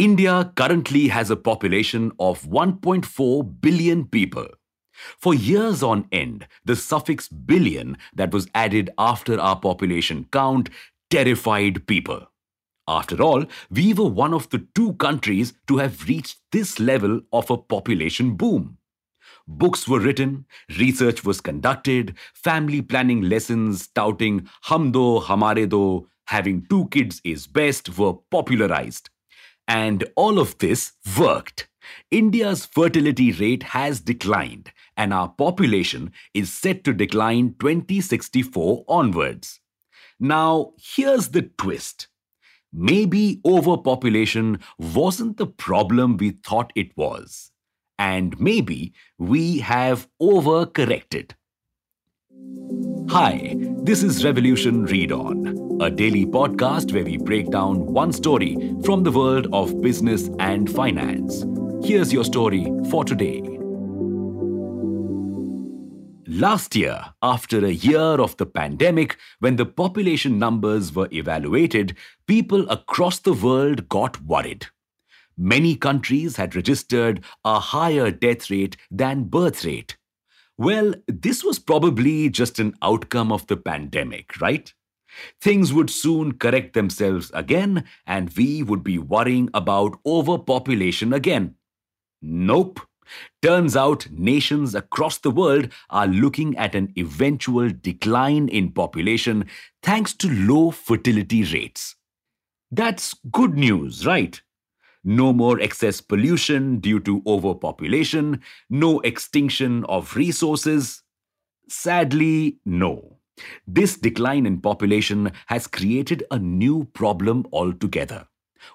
India currently has a population of 1.4 billion people. For years on end, the suffix billion that was added after our population count terrified people. After all, we were one of the two countries to have reached this level of a population boom. Books were written, research was conducted, family planning lessons touting hum do, hamare do, having two kids is best were popularized. And all of this worked. India's fertility rate has declined, and our population is set to decline 2064 onwards. Now, here's the twist. Maybe overpopulation wasn't the problem we thought it was. And maybe we have overcorrected. Hi, this is Revolution Read On, a daily podcast where we break down one story from the world of business and finance. Here's your story for today. Last year, after a year of the pandemic, when the population numbers were evaluated, people across the world got worried. Many countries had registered a higher death rate than birth rate. Well, this was probably just an outcome of the pandemic, right? Things would soon correct themselves again, and we would be worrying about overpopulation again. Nope. Turns out nations across the world are looking at an eventual decline in population thanks to low fertility rates. That's good news, right? No more excess pollution due to overpopulation, no extinction of resources? Sadly, no. This decline in population has created a new problem altogether.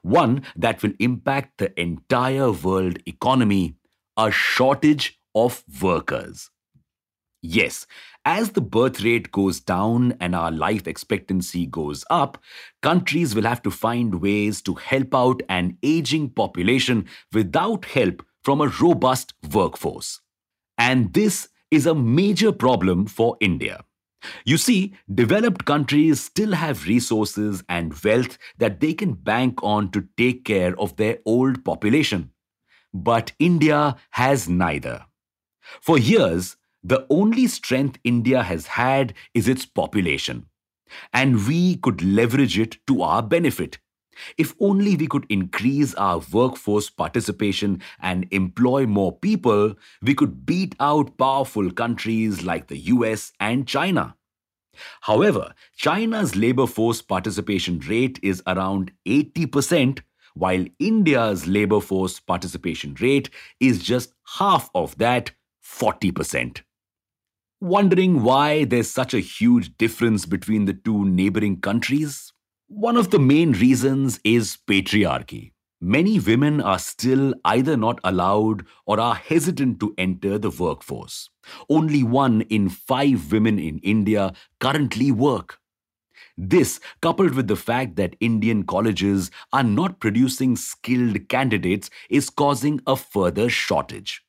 One that will impact the entire world economy a shortage of workers. Yes, as the birth rate goes down and our life expectancy goes up, countries will have to find ways to help out an aging population without help from a robust workforce. And this is a major problem for India. You see, developed countries still have resources and wealth that they can bank on to take care of their old population. But India has neither. For years, the only strength India has had is its population. And we could leverage it to our benefit. If only we could increase our workforce participation and employ more people, we could beat out powerful countries like the US and China. However, China's labor force participation rate is around 80%, while India's labor force participation rate is just half of that, 40% wondering why there's such a huge difference between the two neighboring countries? One of the main reasons is patriarchy. Many women are still either not allowed or are hesitant to enter the workforce. Only one in five women in India currently work. This, coupled with the fact that Indian colleges are not producing skilled candidates, is causing a further shortage.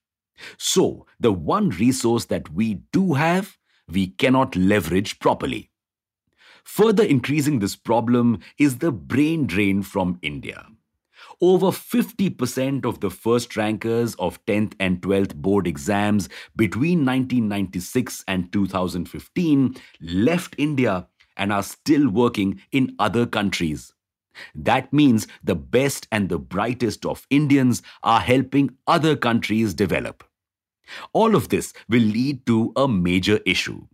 So, the one resource that we do have, we cannot leverage properly. Further increasing this problem is the brain drain from India. Over 50% of the first rankers of 10th and 12th board exams between 1996 and 2015 left India and are still working in other countries. That means the best and the brightest of Indians are helping other countries develop. All of this will lead to a major issue.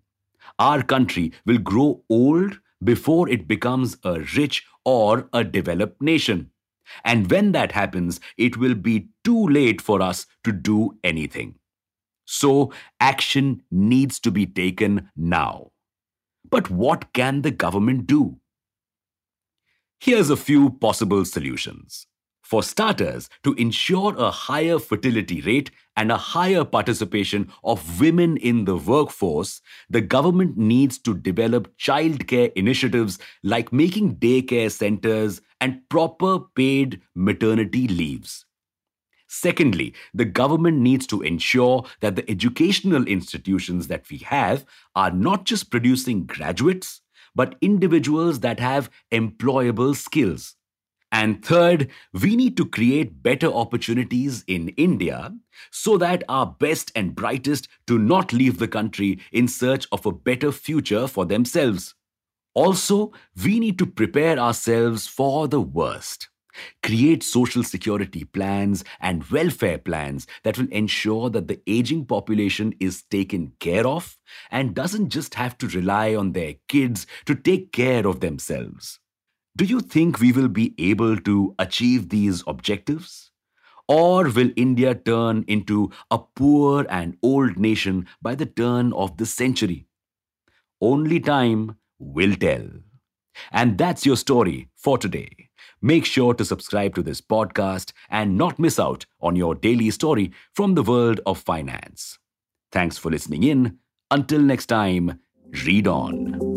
Our country will grow old before it becomes a rich or a developed nation. And when that happens, it will be too late for us to do anything. So, action needs to be taken now. But what can the government do? Here's a few possible solutions. For starters, to ensure a higher fertility rate and a higher participation of women in the workforce, the government needs to develop childcare initiatives like making daycare centers and proper paid maternity leaves. Secondly, the government needs to ensure that the educational institutions that we have are not just producing graduates, but individuals that have employable skills. And third, we need to create better opportunities in India so that our best and brightest do not leave the country in search of a better future for themselves. Also, we need to prepare ourselves for the worst. Create social security plans and welfare plans that will ensure that the aging population is taken care of and doesn't just have to rely on their kids to take care of themselves. Do you think we will be able to achieve these objectives? Or will India turn into a poor and old nation by the turn of the century? Only time will tell. And that's your story for today. Make sure to subscribe to this podcast and not miss out on your daily story from the world of finance. Thanks for listening in. Until next time, read on.